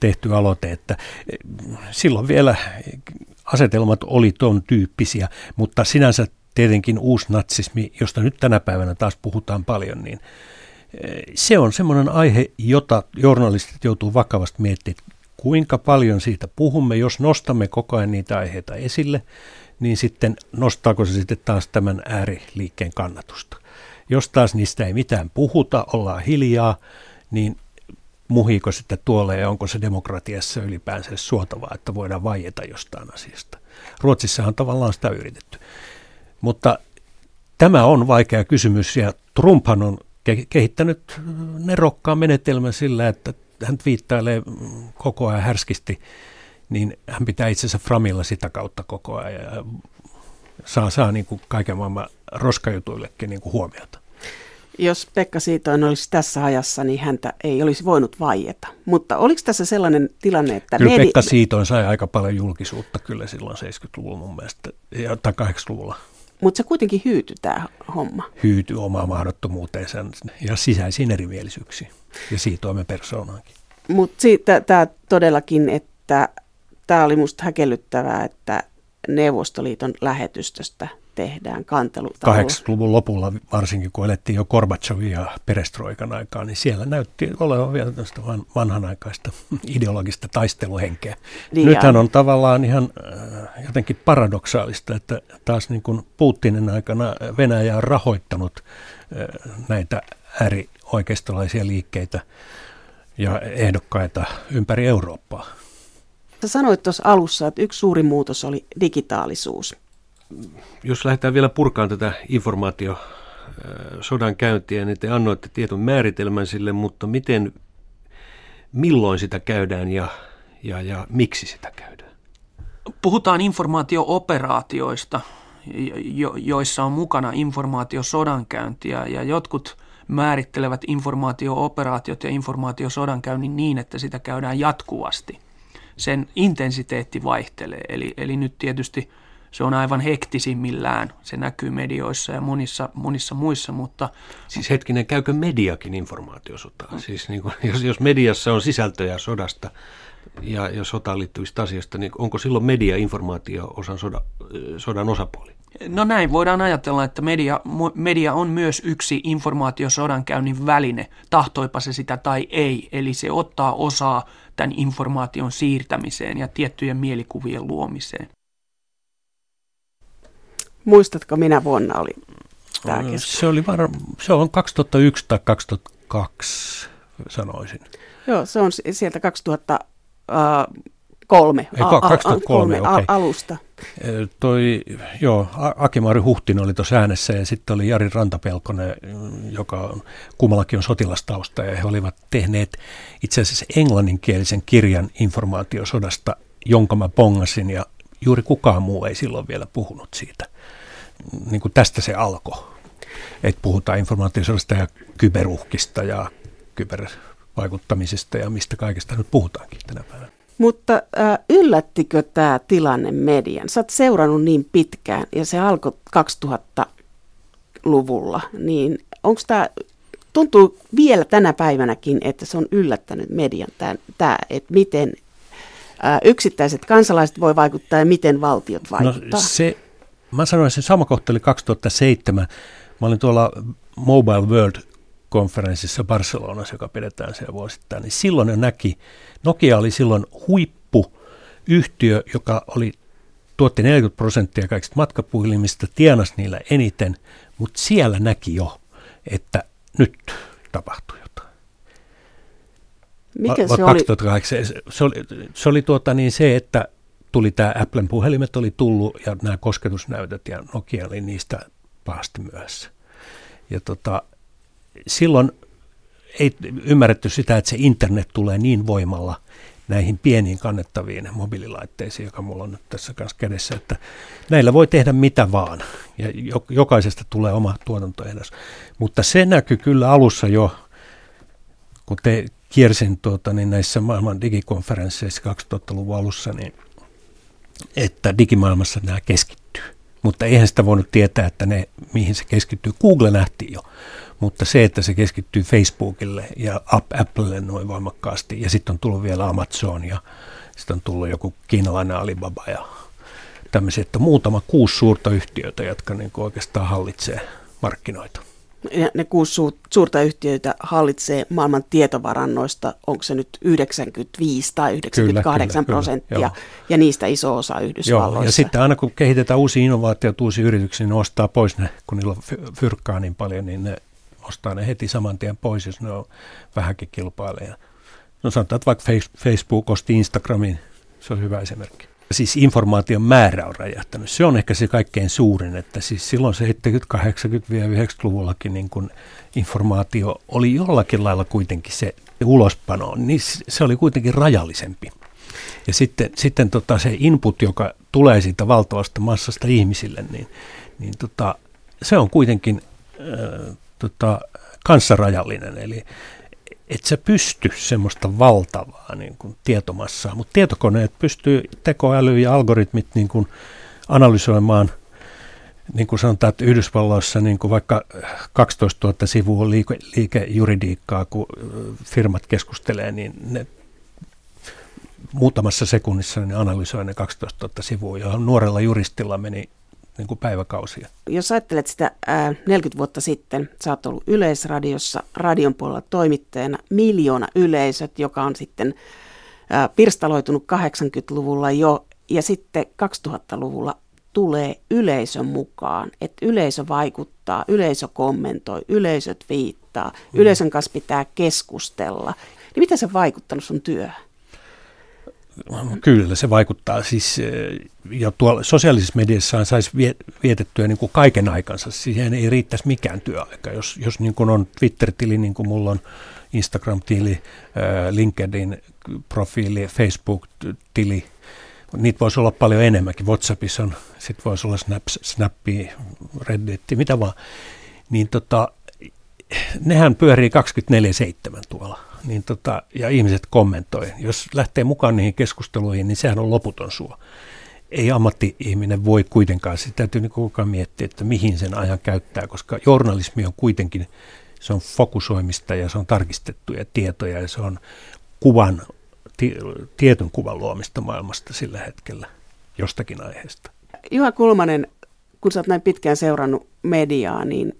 tehty aloite, että silloin vielä asetelmat oli ton tyyppisiä, mutta sinänsä tietenkin uusi natsismi, josta nyt tänä päivänä taas puhutaan paljon, niin se on semmoinen aihe, jota journalistit joutuu vakavasti miettimään, kuinka paljon siitä puhumme, jos nostamme koko ajan niitä aiheita esille, niin sitten nostaako se sitten taas tämän ääriliikkeen kannatusta. Jos taas niistä ei mitään puhuta, ollaan hiljaa, niin muhiiko sitten tuolle ja onko se demokratiassa ylipäänsä suotavaa, että voidaan vaieta jostain asiasta. Ruotsissa on tavallaan sitä yritetty. Mutta tämä on vaikea kysymys ja Trumphan on kehittänyt nerokkaan menetelmän sillä, että hän viittailee koko ajan härskisti, niin hän pitää itsensä framilla sitä kautta koko ajan ja saa, saa niin kuin kaiken maailman roskajutuillekin niin kuin huomiota. Jos Pekka Siitoin olisi tässä ajassa, niin häntä ei olisi voinut vaieta. Mutta oliko tässä sellainen tilanne, että... Kyllä medi- Pekka Siitoin sai aika paljon julkisuutta kyllä silloin 70-luvulla mun mielestä, tai 80-luvulla. Mutta se kuitenkin hyytyi tämä homma. Hyytyi omaa mahdottomuuteensa ja sisäisiin erimielisyyksiin ja siitoimen persoonaankin. Mutta tämä todellakin, että tämä oli minusta häkellyttävää, että Neuvostoliiton lähetystöstä tehdään kantelu. 80-luvun lopulla, varsinkin kun elettiin jo Gorbachevin ja Perestroikan aikaa, niin siellä näytti olevan vielä tästä vanhanaikaista <laughs> ideologista taisteluhenkeä. Niin Nythän on tavallaan ihan äh, jotenkin paradoksaalista, että taas niin kuin Putinin aikana Venäjä on rahoittanut äh, näitä äärioikeistolaisia liikkeitä ja ehdokkaita ympäri Eurooppaa. Sä sanoit tuossa alussa, että yksi suuri muutos oli digitaalisuus jos lähdetään vielä purkaan tätä informaatio sodan käyntiä, niin te annoitte tietyn määritelmän sille, mutta miten, milloin sitä käydään ja, ja, ja miksi sitä käydään? Puhutaan informaatiooperaatioista, jo, joissa on mukana informaatiosodankäyntiä ja jotkut määrittelevät informaatiooperaatiot ja informaatiosodankäynnin niin, että sitä käydään jatkuvasti. Sen intensiteetti vaihtelee, eli, eli nyt tietysti – se on aivan hektisimmillään. Se näkyy medioissa ja monissa, monissa muissa, mutta... Siis hetkinen, käykö mediakin informaatiosotaa? Mm. Siis niin kuin, jos, jos mediassa on sisältöjä sodasta ja jos sotaan liittyvistä asioista, niin onko silloin media informaatio osan soda, sodan osapuoli? No näin voidaan ajatella, että media, media on myös yksi informaatiosodankäynnin väline, tahtoipa se sitä tai ei. Eli se ottaa osaa tämän informaation siirtämiseen ja tiettyjen mielikuvien luomiseen. Muistatko, minä vuonna oli tämä Se oli var... se on 2001 tai 2002, sanoisin. Joo, se on sieltä 2000, kolme, Ei, 2003 a, a, okay. alusta. Toi, joo, Akimari Huhtin oli tuossa äänessä ja sitten oli Jari Rantapelkonen, joka kummallakin on sotilastausta ja he olivat tehneet itse asiassa englanninkielisen kirjan informaatiosodasta, jonka mä pongasin ja juuri kukaan muu ei silloin vielä puhunut siitä. Niin kuin tästä se alkoi, että puhutaan informaatiosodasta ja kyberuhkista ja kybervaikuttamisesta ja mistä kaikesta nyt puhutaankin tänä päivänä. Mutta äh, yllättikö tämä tilanne median? Sä oot seurannut niin pitkään ja se alkoi 2000-luvulla, niin onko tämä, tuntuu vielä tänä päivänäkin, että se on yllättänyt median tämä, että miten äh, yksittäiset kansalaiset voi vaikuttaa ja miten valtiot no vaikuttaa? No se, mä sanoin, että se sama kohta oli 2007. Mä olin tuolla Mobile World konferenssissa Barcelonassa, joka pidetään siellä vuosittain, niin silloin ne näki, Nokia oli silloin huippuyhtiö, joka oli, tuotti 40 prosenttia kaikista matkapuhelimista, tienasi niillä eniten, mutta siellä näki jo, että nyt tapahtuu jotain. Mikä se oli? Se oli, se oli tuota niin se, että tuli tämä Applen puhelimet oli tullut ja nämä kosketusnäytöt ja Nokia oli niistä pahasti myöhässä. Ja tota, silloin ei ymmärretty sitä, että se internet tulee niin voimalla näihin pieniin kannettaviin mobiililaitteisiin, joka mulla on nyt tässä kanssa kädessä, että näillä voi tehdä mitä vaan ja jokaisesta tulee oma tuotantoehdos. Mutta se näkyy kyllä alussa jo, kun te kiersin tuota, niin näissä maailman digikonferensseissa 2000-luvun alussa, niin että digimaailmassa nämä keskittyy. Mutta eihän sitä voinut tietää, että ne, mihin se keskittyy. Google nähtiin jo. Mutta se, että se keskittyy Facebookille ja Applelle noin voimakkaasti, ja sitten on tullut vielä Amazon ja sitten on tullut joku kiinalainen Alibaba ja tämmöisiä, että muutama kuusi suurta yhtiötä, jotka niin oikeastaan hallitsee markkinoita. Ne kuusi suurta yhtiöitä hallitsee maailman tietovarannoista, onko se nyt 95 tai 98 kyllä, kyllä, prosenttia, kyllä, ja niistä iso osa Yhdysvalloissa. Joo, ja sitten aina kun kehitetään uusia innovaatioita, uusia yrityksiä, niin ostaa pois ne, kun niillä on fyrkkaa niin paljon, niin ne ostaa ne heti saman tien pois, jos ne on vähänkin kilpaileja. No sanotaan, että vaikka Facebook osti Instagramin, se on hyvä esimerkki. Siis informaation määrä on räjähtänyt. Se on ehkä se kaikkein suurin, että siis silloin 70-, 80- 90-luvullakin niin kun informaatio oli jollakin lailla kuitenkin se ulospano, niin se oli kuitenkin rajallisempi. Ja sitten, sitten tota se input, joka tulee siitä valtavasta massasta ihmisille, niin, niin tota, se on kuitenkin äh, tota, kanssarajallinen, eli et sä pysty semmoista valtavaa niin kuin tietomassaa, mutta tietokoneet pystyy tekoäly ja algoritmit niin kuin analysoimaan, niin kuin sanotaan, että Yhdysvalloissa niin kuin vaikka 12 000 sivua liike, liikejuridiikkaa, kun firmat keskustelee, niin ne muutamassa sekunnissa ne analysoi ne 12 000 sivua, ja nuorella juristilla meni niin kuin päiväkausia. Jos ajattelet sitä ää, 40 vuotta sitten, sä oot ollut Yleisradiossa radion puolella toimittajana, miljoona yleisöt, joka on sitten ää, pirstaloitunut 80-luvulla jo, ja sitten 2000-luvulla tulee yleisön mukaan, että yleisö vaikuttaa, yleisö kommentoi, yleisöt viittaa, mm. yleisön kanssa pitää keskustella. Niin miten se vaikuttanut sun työhön? Kyllä, se vaikuttaa. Siis, eh, ja tuolla sosiaalisessa mediassa saisi vietettyä niin kuin kaiken aikansa. Siihen ei riittäisi mikään työaika. Jos, jos niin kuin on Twitter-tili, niin kuin mulla on Instagram-tili, eh, LinkedIn-profiili, Facebook-tili, niitä voisi olla paljon enemmänkin. WhatsAppissa on, sitten voisi olla Snaps, Snappi, Reddit, mitä vaan. Niin tota, nehän pyörii 24-7 tuolla niin tota, ja ihmiset kommentoi. Jos lähtee mukaan niihin keskusteluihin, niin sehän on loputon suo. Ei ammatti-ihminen voi kuitenkaan, sitä täytyy niin koko ajan miettiä, että mihin sen ajan käyttää, koska journalismi on kuitenkin, se on fokusoimista ja se on tarkistettuja tietoja ja se on kuvan, tietyn kuvan luomista maailmasta sillä hetkellä jostakin aiheesta. Juha Kulmanen, kun sä oot näin pitkään seurannut mediaa, niin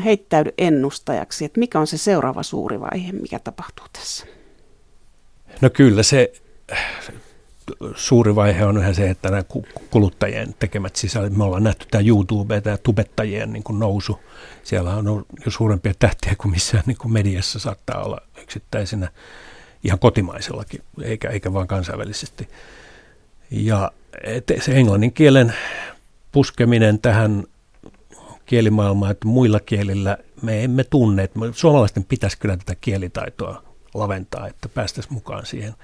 heittäydy ennustajaksi, että mikä on se seuraava suuri vaihe, mikä tapahtuu tässä? No kyllä se suuri vaihe on yhä se, että nämä kuluttajien tekemät sisällöt, me ollaan nähty tämä YouTube, tämä tubettajien niin kuin nousu. Siellä on jo suurempia tähtiä kuin missään niin kuin mediassa saattaa olla yksittäisenä ihan kotimaisellakin, eikä, eikä vaan kansainvälisesti. Ja se englannin kielen puskeminen tähän kielimaailmaan, että muilla kielillä me emme tunne, että suomalaisten pitäisi kyllä tätä kielitaitoa laventaa, että päästäisiin mukaan siihen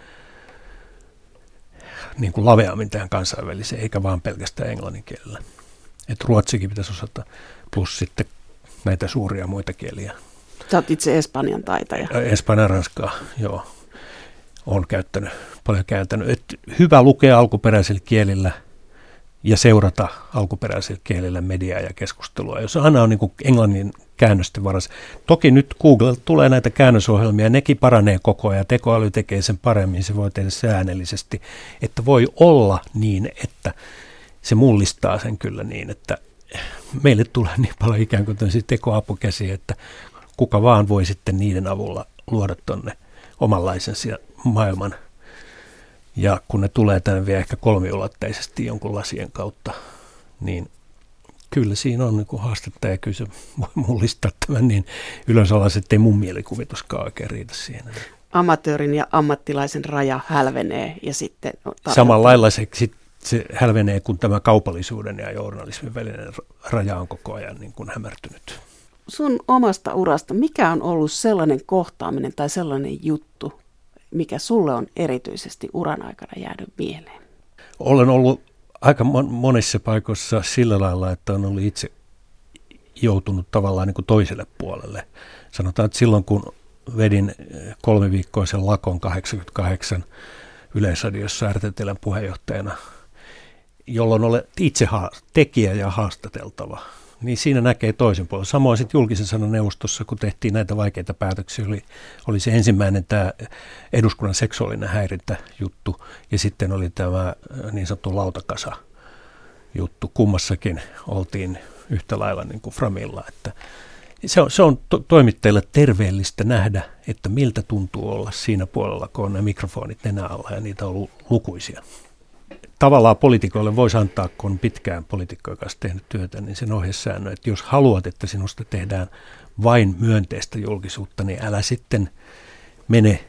niin kuin laveammin tähän kansainväliseen, eikä vaan pelkästään englannin kielellä. Että ruotsikin pitäisi osata, plus sitten näitä suuria muita kieliä. Sä oot itse espanjan taitaja. Espanjan ranskaa, joo. Olen käyttänyt, paljon kääntänyt. Et hyvä lukea alkuperäisillä kielillä ja seurata alkuperäisillä kielillä mediaa ja keskustelua. Jos aina on niin kuin englannin käännösten varassa. Toki nyt Google tulee näitä käännösohjelmia, nekin paranee koko ajan, tekoäly tekee sen paremmin, se voi tehdä säännöllisesti, että voi olla niin, että se mullistaa sen kyllä niin, että meille tulee niin paljon ikään kuin tekoapukäsiä, että kuka vaan voi sitten niiden avulla luoda tuonne omanlaisensa maailman. Ja kun ne tulee tänne vielä ehkä kolmiulotteisesti jonkun lasien kautta, niin kyllä siinä on niin haastetta ja kyllä se voi mullistaa tämän niin ylös että ei mun mielikuvituskaan oikein riitä siihen. Amatöörin ja ammattilaisen raja hälvenee ja sitten... Samalla lailla se, se hälvenee, kun tämä kaupallisuuden ja journalismin välinen raja on koko ajan niin kuin hämärtynyt. Sun omasta urasta, mikä on ollut sellainen kohtaaminen tai sellainen juttu, mikä sulle on erityisesti uran aikana jäänyt mieleen? Olen ollut aika monissa paikoissa sillä lailla, että on ollut itse joutunut tavallaan niin kuin toiselle puolelle. Sanotaan, että silloin kun vedin eh, kolmiviikkoisen lakon 88 Yleisradiossa RTTLn puheenjohtajana, jolloin olet itse tekijä ja haastateltava – niin siinä näkee toisen puolen. Samoin sitten julkisen sanan neuvostossa, kun tehtiin näitä vaikeita päätöksiä, oli, oli se ensimmäinen tämä eduskunnan seksuaalinen häirintä juttu ja sitten oli tämä äh, niin sanottu lautakasa juttu. Kummassakin oltiin yhtä lailla niin kuin Framilla, että se on, se on to- toimittajille terveellistä nähdä, että miltä tuntuu olla siinä puolella, kun on nämä mikrofonit nenä alla ja niitä on lukuisia tavallaan poliitikoille voisi antaa, kun on pitkään poliitikkojen kanssa tehnyt työtä, niin sen ohjesäännön, että jos haluat, että sinusta tehdään vain myönteistä julkisuutta, niin älä sitten mene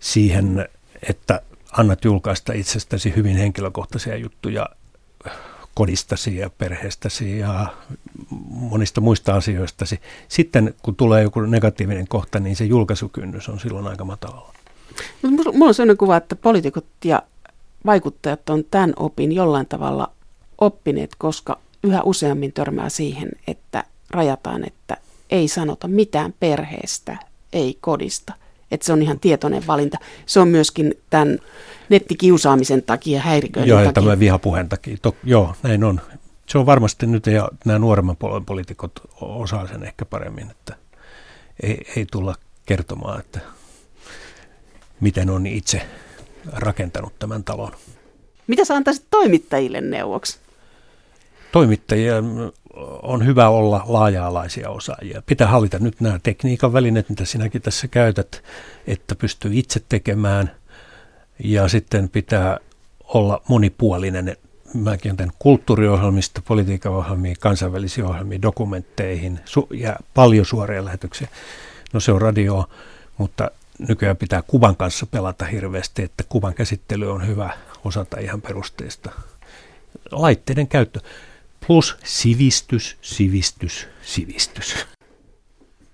siihen, että annat julkaista itsestäsi hyvin henkilökohtaisia juttuja kodistasi ja perheestäsi ja monista muista asioistasi. Sitten kun tulee joku negatiivinen kohta, niin se julkaisukynnys on silloin aika matalalla. Mulla on sellainen kuva, että poliitikot ja vaikuttajat on tämän opin jollain tavalla oppineet, koska yhä useammin törmää siihen, että rajataan, että ei sanota mitään perheestä, ei kodista. Että se on ihan tietoinen valinta. Se on myöskin tämän nettikiusaamisen takia, häiriköinnin joo, takia. Joo, tämän vihapuheen takia. To, joo, näin on. Se on varmasti nyt, ja nämä nuoremman puolen poliitikot osaa sen ehkä paremmin, että ei, ei tulla kertomaan, että miten on itse rakentanut tämän talon. Mitä sä antaisit toimittajille neuvoksi? Toimittajia on hyvä olla laaja-alaisia osaajia. Pitää hallita nyt nämä tekniikan välineet, mitä sinäkin tässä käytät, että pystyy itse tekemään. Ja sitten pitää olla monipuolinen. Mäkin tämän kulttuuriohjelmista, politiikan ohjelmia, kansainvälisiä ohjelmia, dokumentteihin su- ja paljon suoria lähetyksiä. No se on radio, mutta nykyään pitää kuvan kanssa pelata hirveästi, että kuvan käsittely on hyvä osata ihan perusteista. Laitteiden käyttö plus sivistys, sivistys, sivistys.